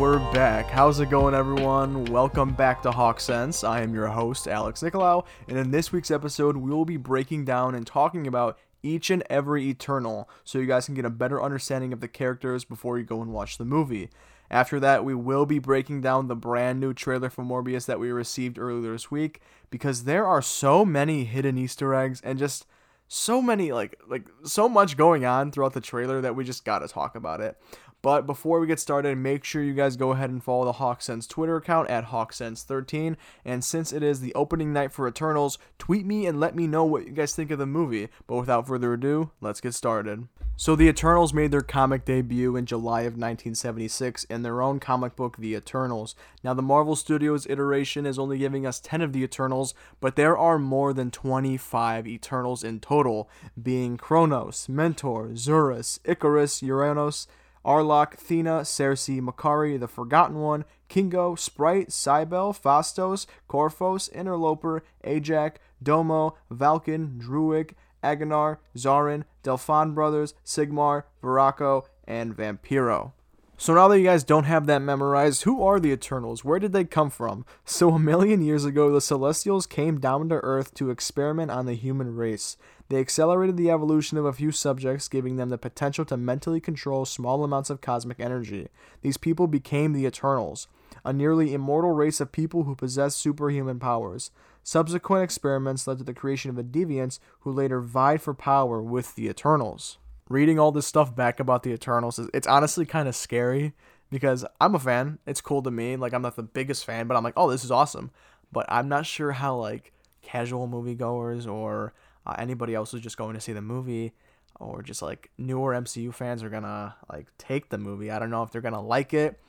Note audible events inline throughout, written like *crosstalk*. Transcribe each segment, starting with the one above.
we're back. How's it going, everyone? Welcome back to Hawk Sense. I am your host, Alex Nicolau, and in this week's episode, we will be breaking down and talking about each and every Eternal so you guys can get a better understanding of the characters before you go and watch the movie. After that, we will be breaking down the brand new trailer for Morbius that we received earlier this week because there are so many hidden Easter eggs and just so many like like so much going on throughout the trailer that we just got to talk about it. But before we get started, make sure you guys go ahead and follow the HawkSense Twitter account at HawkSense13. And since it is the opening night for Eternals, tweet me and let me know what you guys think of the movie. But without further ado, let's get started. So, the Eternals made their comic debut in July of 1976 in their own comic book, The Eternals. Now, the Marvel Studios iteration is only giving us 10 of the Eternals, but there are more than 25 Eternals in total, being Kronos, Mentor, Zuras, Ikaris, Uranos, Arlok, Thena, Sersi, Makkari, the Forgotten One, Kingo, Sprite, Cybele, Phastos, Khoryphos, Interloper, Ajak, Domo, Valkin, Druig, Aganar, Zarin, Delphon Brothers, Sigmar, Virako, and Vampiro. So now that you guys don't have that memorized, who are the Eternals? Where did they come from? So a million years ago, the Celestials came down to Earth to experiment on the human race. They accelerated the evolution of a few subjects, giving them the potential to mentally control small amounts of cosmic energy. These people became the Eternals, a nearly immortal race of people who possess superhuman powers. Subsequent experiments led to the creation of the Deviants, who later vied for power with the Eternals. Reading all this stuff back about the Eternals, it's honestly kind of scary because I'm a fan. It's cool to me. Like, I'm not the biggest fan, but I'm like, oh, this is awesome. But I'm not sure how, like, casual moviegoers or uh, anybody else who's just going to see the movie or just like newer MCU fans are gonna like take the movie. I don't know if they're gonna like it.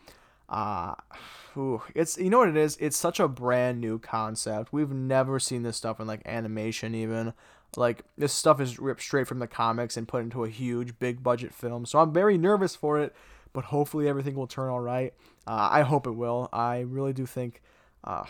Uh, it's you know what it is. It's such a brand new concept. We've never seen this stuff in like animation even. Like this stuff is ripped straight from the comics and put into a huge big budget film. So I'm very nervous for it, but hopefully everything will turn all right. Uh, I hope it will. I really do think. Uh,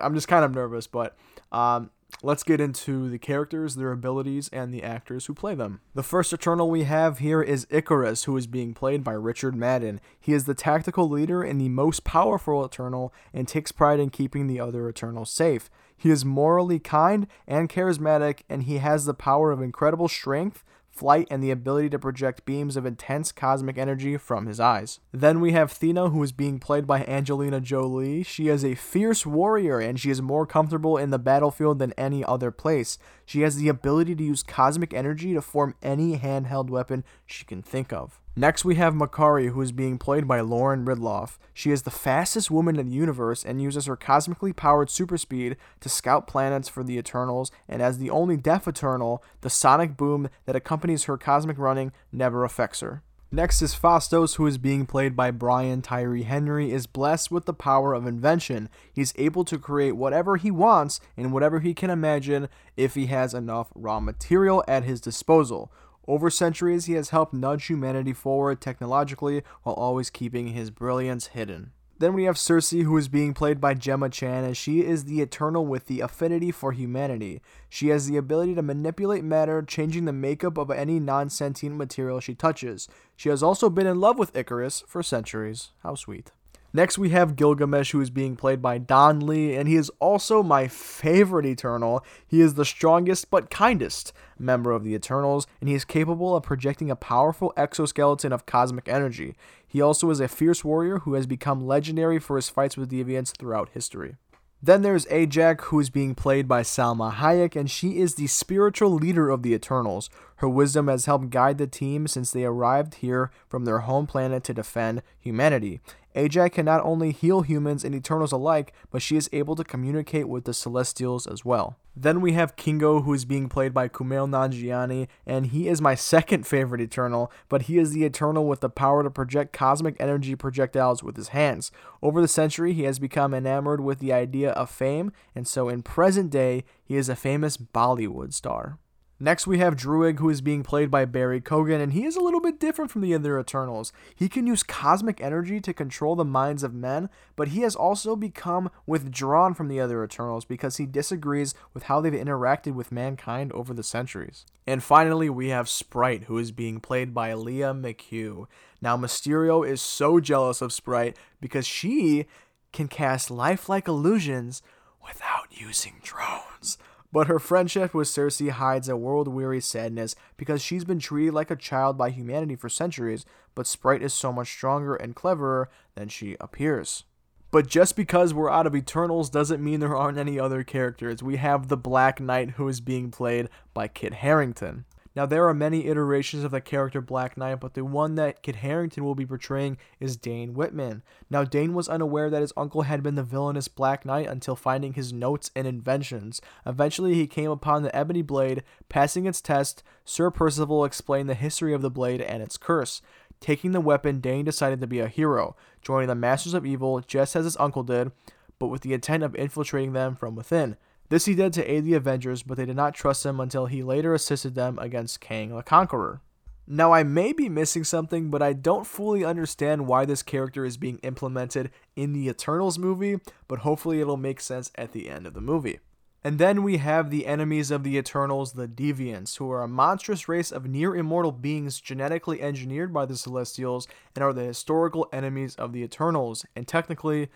I'm just kind of nervous, but um, let's get into the characters, their abilities, and the actors who play them. The first Eternal we have here is Ikaris, who is being played by Richard Madden. He is the tactical leader and the most powerful Eternal and takes pride in keeping the other Eternals safe. He is morally kind and charismatic, and he has the power of incredible strength, flight, and the ability to project beams of intense cosmic energy from his eyes. Then we have Thena, who is being played by Angelina Jolie. She is a fierce warrior and she is more comfortable in the battlefield than any other place. She has the ability to use cosmic energy to form any handheld weapon she can think of. Next, we have Makkari, who is being played by Lauren Ridloff. She is the fastest woman in the universe and uses her cosmically powered super speed to scout planets for the Eternals, and as the only deaf Eternal, the sonic boom that accompanies her cosmic running never affects her. Next is Phastos, who is being played by Brian Tyree Henry, is blessed with the power of invention. He's able to create whatever he wants and whatever he can imagine if he has enough raw material at his disposal. Over centuries, he has helped nudge humanity forward technologically while always keeping his brilliance hidden. Then we have Sersi, who is being played by Gemma Chan, and she is the Eternal with the affinity for humanity. She has the ability to manipulate matter, changing the makeup of any non sentient material she touches. She has also been in love with Ikaris for centuries. How sweet. Next, we have Gilgamesh, who is being played by Don Lee, and he is also my favorite Eternal. He is the strongest but kindest member of the Eternals, and he is capable of projecting a powerful exoskeleton of cosmic energy. He also is a fierce warrior who has become legendary for his fights with deviants throughout history. Then there's Ajak, who is being played by Salma Hayek, and she is the spiritual leader of the Eternals. Her wisdom has helped guide the team since they arrived here from their home planet to defend humanity. Ajak can not only heal humans and Eternals alike, but she is able to communicate with the Celestials as well. Then we have Kingo, who is being played by Kumail Nanjiani, and he is my *laughs* second favorite Eternal, but he is the Eternal with the power to project cosmic energy projectiles with his hands. Over the century, he has become enamored with the idea of fame, and so in present day, he is a famous Bollywood star. Next, we have Druig, who is being played by Barry Keoghan, and he is a little bit different from the other Eternals. He can use cosmic energy to control the minds of men, but he has also become withdrawn from the other Eternals because he disagrees with how they've interacted with mankind over the centuries. And finally, we have Sprite, who is being played by Lia McHugh. Now, Mysterio is so jealous of Sprite because she can cast lifelike illusions without using drones. But her friendship with Sersi hides a world weary sadness because she's been treated like a child by humanity for centuries, but Sprite is so much stronger and cleverer than she appears. But just because we're out of Eternals doesn't mean there aren't any other characters. We have the Black Knight who is being played by Kit Harington. Now, there are many iterations of the character Black Knight, but the one that Kit Harington will be portraying is Dane Whitman. Now, Dane was unaware that his uncle had been the villainous Black Knight until finding his notes and inventions. Eventually, he came upon the Ebony Blade. Passing its test, Sir Percival explained the history of the blade and its curse. Taking the weapon, Dane decided to be a hero, joining the Masters of Evil just as his uncle did, but with the intent of infiltrating them from within. This he did to aid the Avengers, but they did not trust him until he later assisted them against Kang the Conqueror. Now, I may be missing something, but I don't fully understand why this character is being implemented in the Eternals movie, but hopefully it'll make sense at the end of the movie. And then we have the enemies of the Eternals, the Deviants, who are a monstrous race of near immortal beings genetically engineered by the Celestials and are the historical enemies of the Eternals, and technically,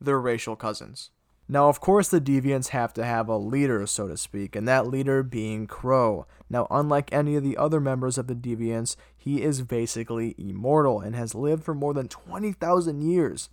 they're racial cousins. Now, of course, the Deviants have to have a leader, so to speak, and that leader being Kro. Now, unlike any of the other members of the Deviants, he is basically immortal and has lived for more than 20,000 years.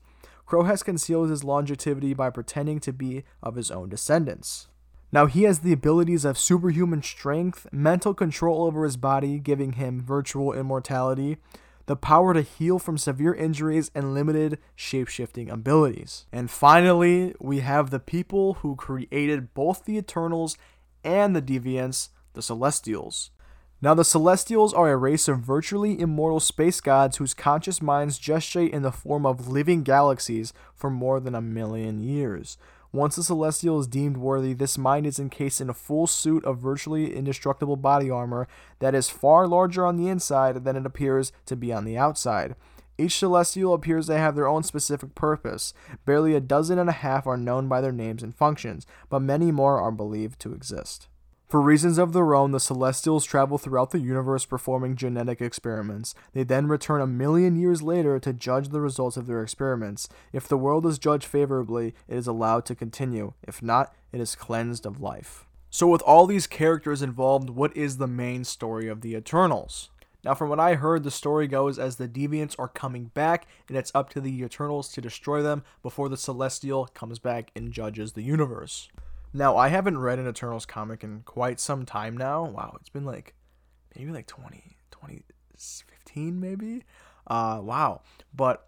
Kro has concealed his longevity by pretending to be of his own descendants. Now, he has the abilities of superhuman strength, mental control over his body, giving him virtual immortality, the power to heal from severe injuries, and limited shapeshifting abilities. And finally, we have the people who created both the Eternals and the Deviants, the Celestials. Now, the Celestials are a race of virtually immortal space gods whose conscious minds gestate in the form of living galaxies for more than a million years. Once a Celestial is deemed worthy, this mind is encased in a full suit of virtually indestructible body armor that is far larger on the inside than it appears to be on the outside. Each Celestial appears to have their own specific purpose. Barely a dozen and a half are known by their names and functions, but many more are believed to exist. For reasons of their own, the Celestials travel throughout the universe performing genetic experiments. They then return a million years later to judge the results of their experiments. If the world is judged favorably, it is allowed to continue. If not, it is cleansed of life. So, with all these characters involved, what is the main story of the Eternals? Now, from what I heard, the story goes as the Deviants are coming back, and it's up to the Eternals to destroy them before the Celestial comes back and judges the universe. Now, I haven't read an Eternals comic in quite some time now. Wow, it's been like maybe like 20, 2015 maybe. Uh, wow. But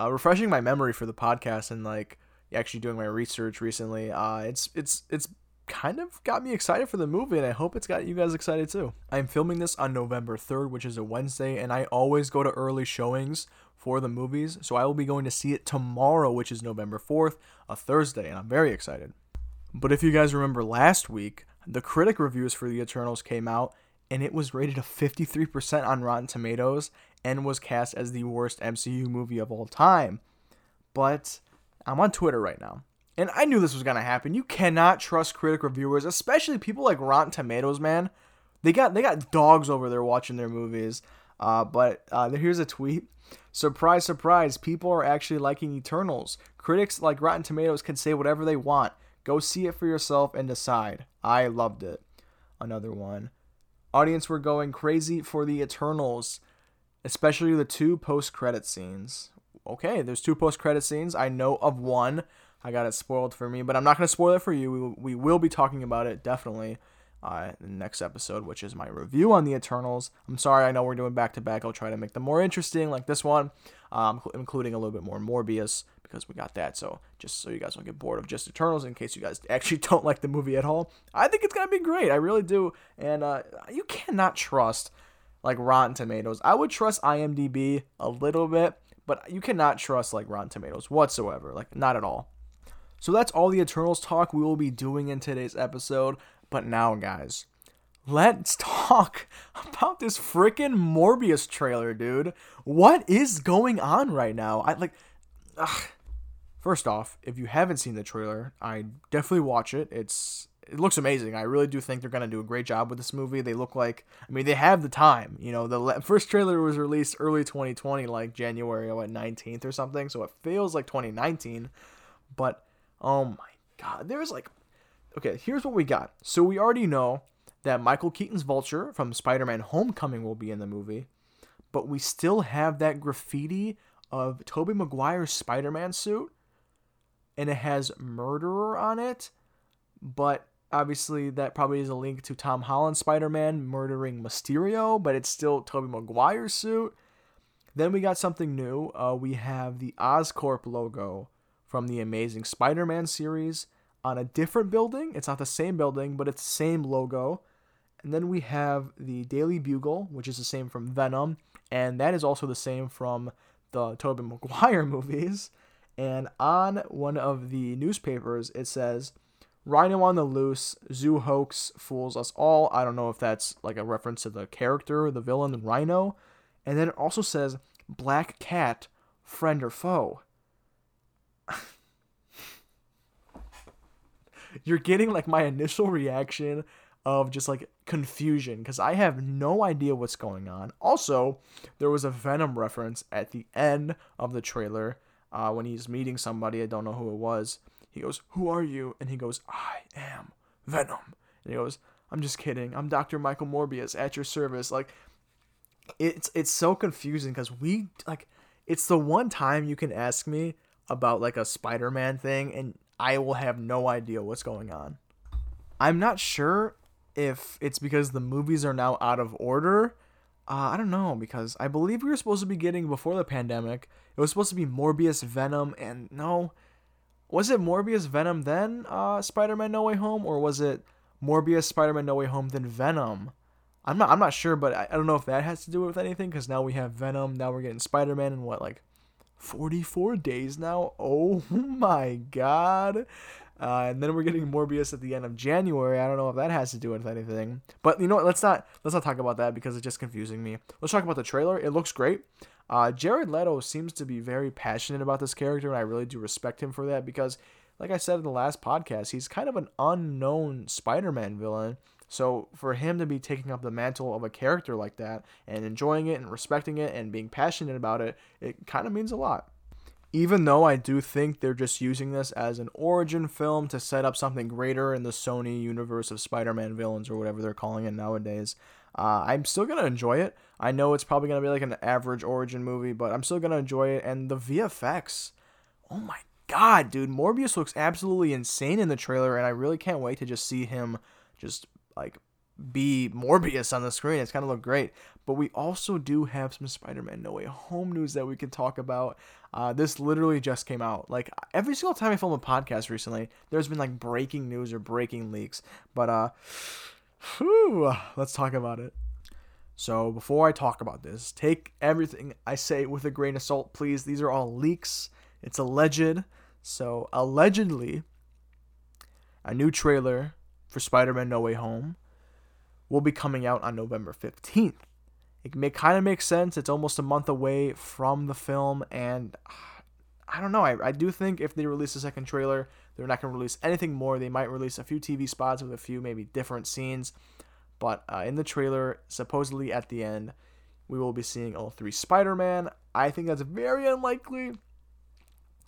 uh, refreshing my memory for the podcast and like actually doing my research recently, uh, it's it's it's kind of got me excited for the movie, and I hope it's got you guys excited too. I'm filming this on November 3rd, which is a Wednesday, and I always go to early showings for the movies, so I will be going to see it tomorrow, which is November 4th, a Thursday, and I'm very excited. But if you guys remember last week, the critic reviews for The Eternals came out and it was rated a 53% on Rotten Tomatoes and was cast as the worst MCU movie of all time. But I'm on Twitter right now. And I knew this was going to happen. You cannot trust critic reviewers, especially people like Rotten Tomatoes, man. They got they got dogs over there watching their movies. Uh, but uh, here's a tweet. Surprise, surprise, people are actually liking Eternals. Critics like Rotten Tomatoes can say whatever they want. Go see it for yourself and decide. I loved it. Another one. Audience were going crazy for the Eternals, especially the two post credit scenes. Okay, there's two post credit scenes. I know of one. I got it spoiled for me, but I'm not going to spoil it for you. We, will be talking about it definitely uh, in the next episode, which is my review on the Eternals. I'm sorry, I know we're doing back to back. I'll try to make them more interesting, like this one, um, including a little bit more Morbius because we got that. So just so you guys don't get bored of just Eternals, in case you guys actually *laughs* don't like the movie at all, I think it's gonna be great. I really do, and uh, you cannot trust like Rotten Tomatoes. I would trust IMDb a little bit, but you cannot trust like Rotten Tomatoes whatsoever, like not at all. So that's all the Eternals talk we will be doing in today's episode. But now, guys, let's *laughs* talk about this freaking Morbius trailer, dude. What is going on right now? I like ugh. First off, if you haven't seen the trailer, I definitely watch it. It's it looks amazing. I really do think they're gonna do a great job with this movie. They look like, I mean, they have the time. You know, the le- first trailer was released early 2020, like January what 19th or something, so it feels like 2019. But oh my god, there's like, okay, here's what we got. So we already know that Michael Keaton's Vulture from Spider-Man: Homecoming will be in the movie, but we still have that graffiti of Tobey Maguire's Spider-Man suit, and it has murderer on it, but obviously that probably is a link to Tom Holland's Spider-Man murdering Mysterio, but it's still Tobey Maguire's suit. Then we got something new. Uh, we have the Oscorp logo from the Amazing Spider-Man series on a different building. It's not the same building, but it's the same logo. And then we have the Daily Bugle, which is the same from Venom, and that is also the same from the Tobey Maguire *laughs* movies. And on one of the newspapers, it says Rhino on the loose, zoo hoax fools us all. I don't know if that's like a reference to the character, the villain, Rhino. And then it also says Black Cat, friend or foe. *laughs* You're getting like my initial reaction of just like confusion because I have no idea what's going on. Also, there was a Venom reference at the end of the trailer uh, when he's meeting somebody. I don't know who it was he goes, Who are you? And he goes, I am Venom. And he goes, I'm just kidding. I'm Dr. Michael Morbius at your service. Like, it's it's so confusing because we like it's the one time you can ask me about like a Spider-Man thing and I will have no idea what's going on. I'm not sure if it's because the movies are now out of order. Uh, I don't know because I believe we were supposed to be getting before the pandemic. It was supposed to be Morbius, Venom, and no, was it Morbius Venom then uh, Spider-Man No Way Home or was it Morbius Spider-Man No Way Home then Venom? I'm not I'm not sure, but I, I don't know if that has to do with anything because now we have Venom, now we're getting Spider-Man in what like 44 days now. Oh *laughs* my god. Uh, and then we're getting Morbius at the end of January. I don't know if that has to do with anything. But you know what? Let's not let's not talk about that because it's just confusing me. Let's talk about the trailer. It looks great. Uh, Jared Leto seems to be very passionate about this character, and I really do respect him for that because, like I said in the last podcast, he's kind of an unknown Spider-Man villain. So for him to be taking up the mantle of a character like that and enjoying it and respecting it and being passionate about it, it kind of means a lot. Even though I do think they're just using this as an origin film to set up something greater in the Sony universe of Spider Man villains or whatever they're calling it nowadays, uh, I'm still going to enjoy it. I know it's probably going to be like an average origin movie, but I'm still going to enjoy it. And the VFX, oh my god, dude, Morbius looks absolutely insane in the trailer, and I really can't wait to just see him just like be Morbius on the screen. It's kind of look great. But we also do have some Spider-Man No Way Home news that we can talk about. Uh, this literally just came out. Like every single time I film a podcast recently, there's been like breaking news or breaking leaks. But uh, whew, let's talk about it. So before I talk about this, take everything I say with a grain of salt, please. These are all leaks. It's alleged. So allegedly, a new trailer for Spider-Man No Way Home will be coming out on November 15th. It may kind of make sense. It's almost a month away from the film, and I don't know. I, I do think if they release a second trailer, they're not going to release anything more. They might release a few TV spots with a few maybe different scenes. But uh, in the trailer, supposedly at the end, we will be seeing all three Spider Man. I think that's very unlikely.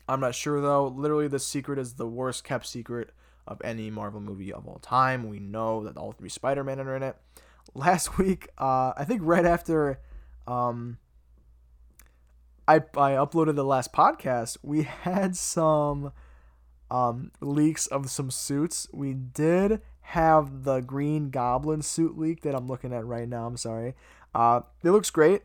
I'm not sure though. Literally, the secret is the worst kept secret of any Marvel movie of all time. We know that all three Spider-Man are in it. Last *laughs* week, uh, I think right after um, I I uploaded the last podcast, we *laughs* had some um, leaks of some suits. We did have the Green Goblin suit leak that I'm looking at right now. I'm sorry. Uh, it looks great.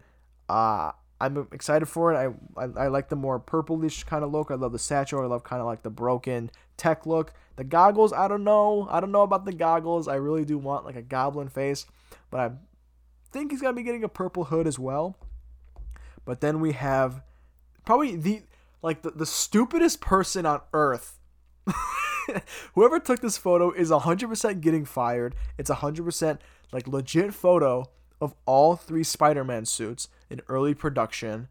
Uh, I'm excited for it. I, I, I like the more purplish kind of look. I love the satchel. I love kind of like the broken tech look. The goggles, I don't know. I don't know about the goggles. I really do want like a goblin face, but I think he's gonna be getting a purple hood as well. But then we have probably the like the, the stupidest person on earth. *laughs* Whoever took this photo is 100% getting fired. It's 100% like legit photo of all three Spider-Man suits in early production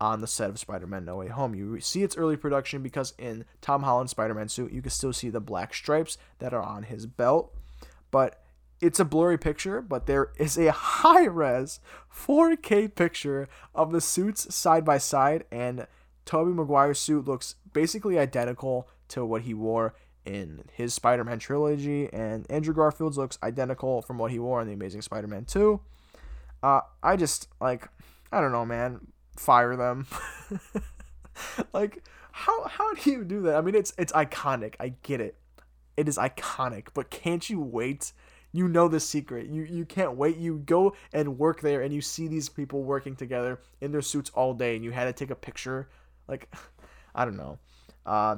on the set of Spider-Man No Way Home. You see its early production because in Tom Holland's Spider-Man suit, you can still see the black stripes that are on his belt, but it's a blurry picture, but there is a high-res 4K picture of the suits side by side and Tobey Maguire's suit looks basically identical to what he wore in his Spider-Man trilogy and Andrew Garfield's looks identical from what he wore in The Amazing Spider-Man 2. Uh, I just like I don't know, man. Fire them. *laughs* like how how do you do that? I mean, it's it's iconic. I get it. It is iconic, but can't you wait? You know the secret. You you can't wait. You go and work there, and you see these people working together in their suits all day, and you had to take a picture. Like, *laughs* I don't know. Uh,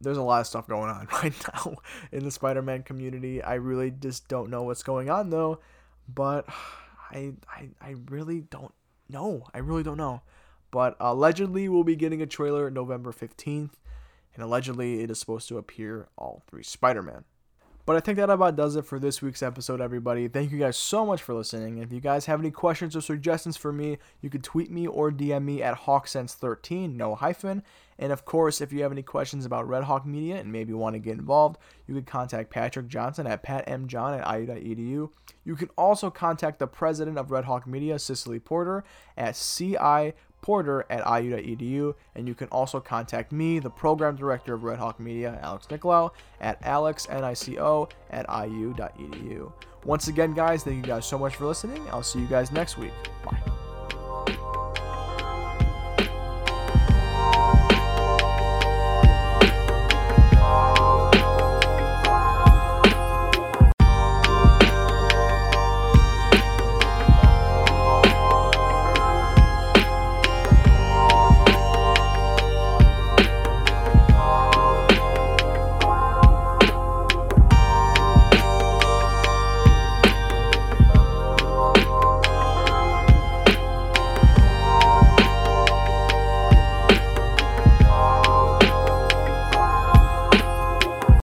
there's a lot of stuff going on *laughs* right now in the Spider-Man community. I really just don't know what's going on though but *sighs* I, I, I really don't know. I really don't know. But allegedly, we'll be getting a trailer November 15th, and allegedly, it is supposed to appear all three Spider Man. But I think that about does it for this week's episode, everybody. Thank you guys so much for listening. If you guys have any questions or suggestions for me, you can tweet me or DM me at HawkSense13, no hyphen. And of course, if you have any questions about Red Hawk Media and maybe want to get involved, you can contact Patrick Johnson at patmjohn at iu.edu. You can also contact the president of Red Hawk Media, Cicely Porter, at ci at iu.edu. And you can also contact me, the program director of Red Hawk Media, Alex Nicolau, at alexnico at iu.edu. Once again, guys, thank you guys so much for listening. I'll see you guys next week. Bye.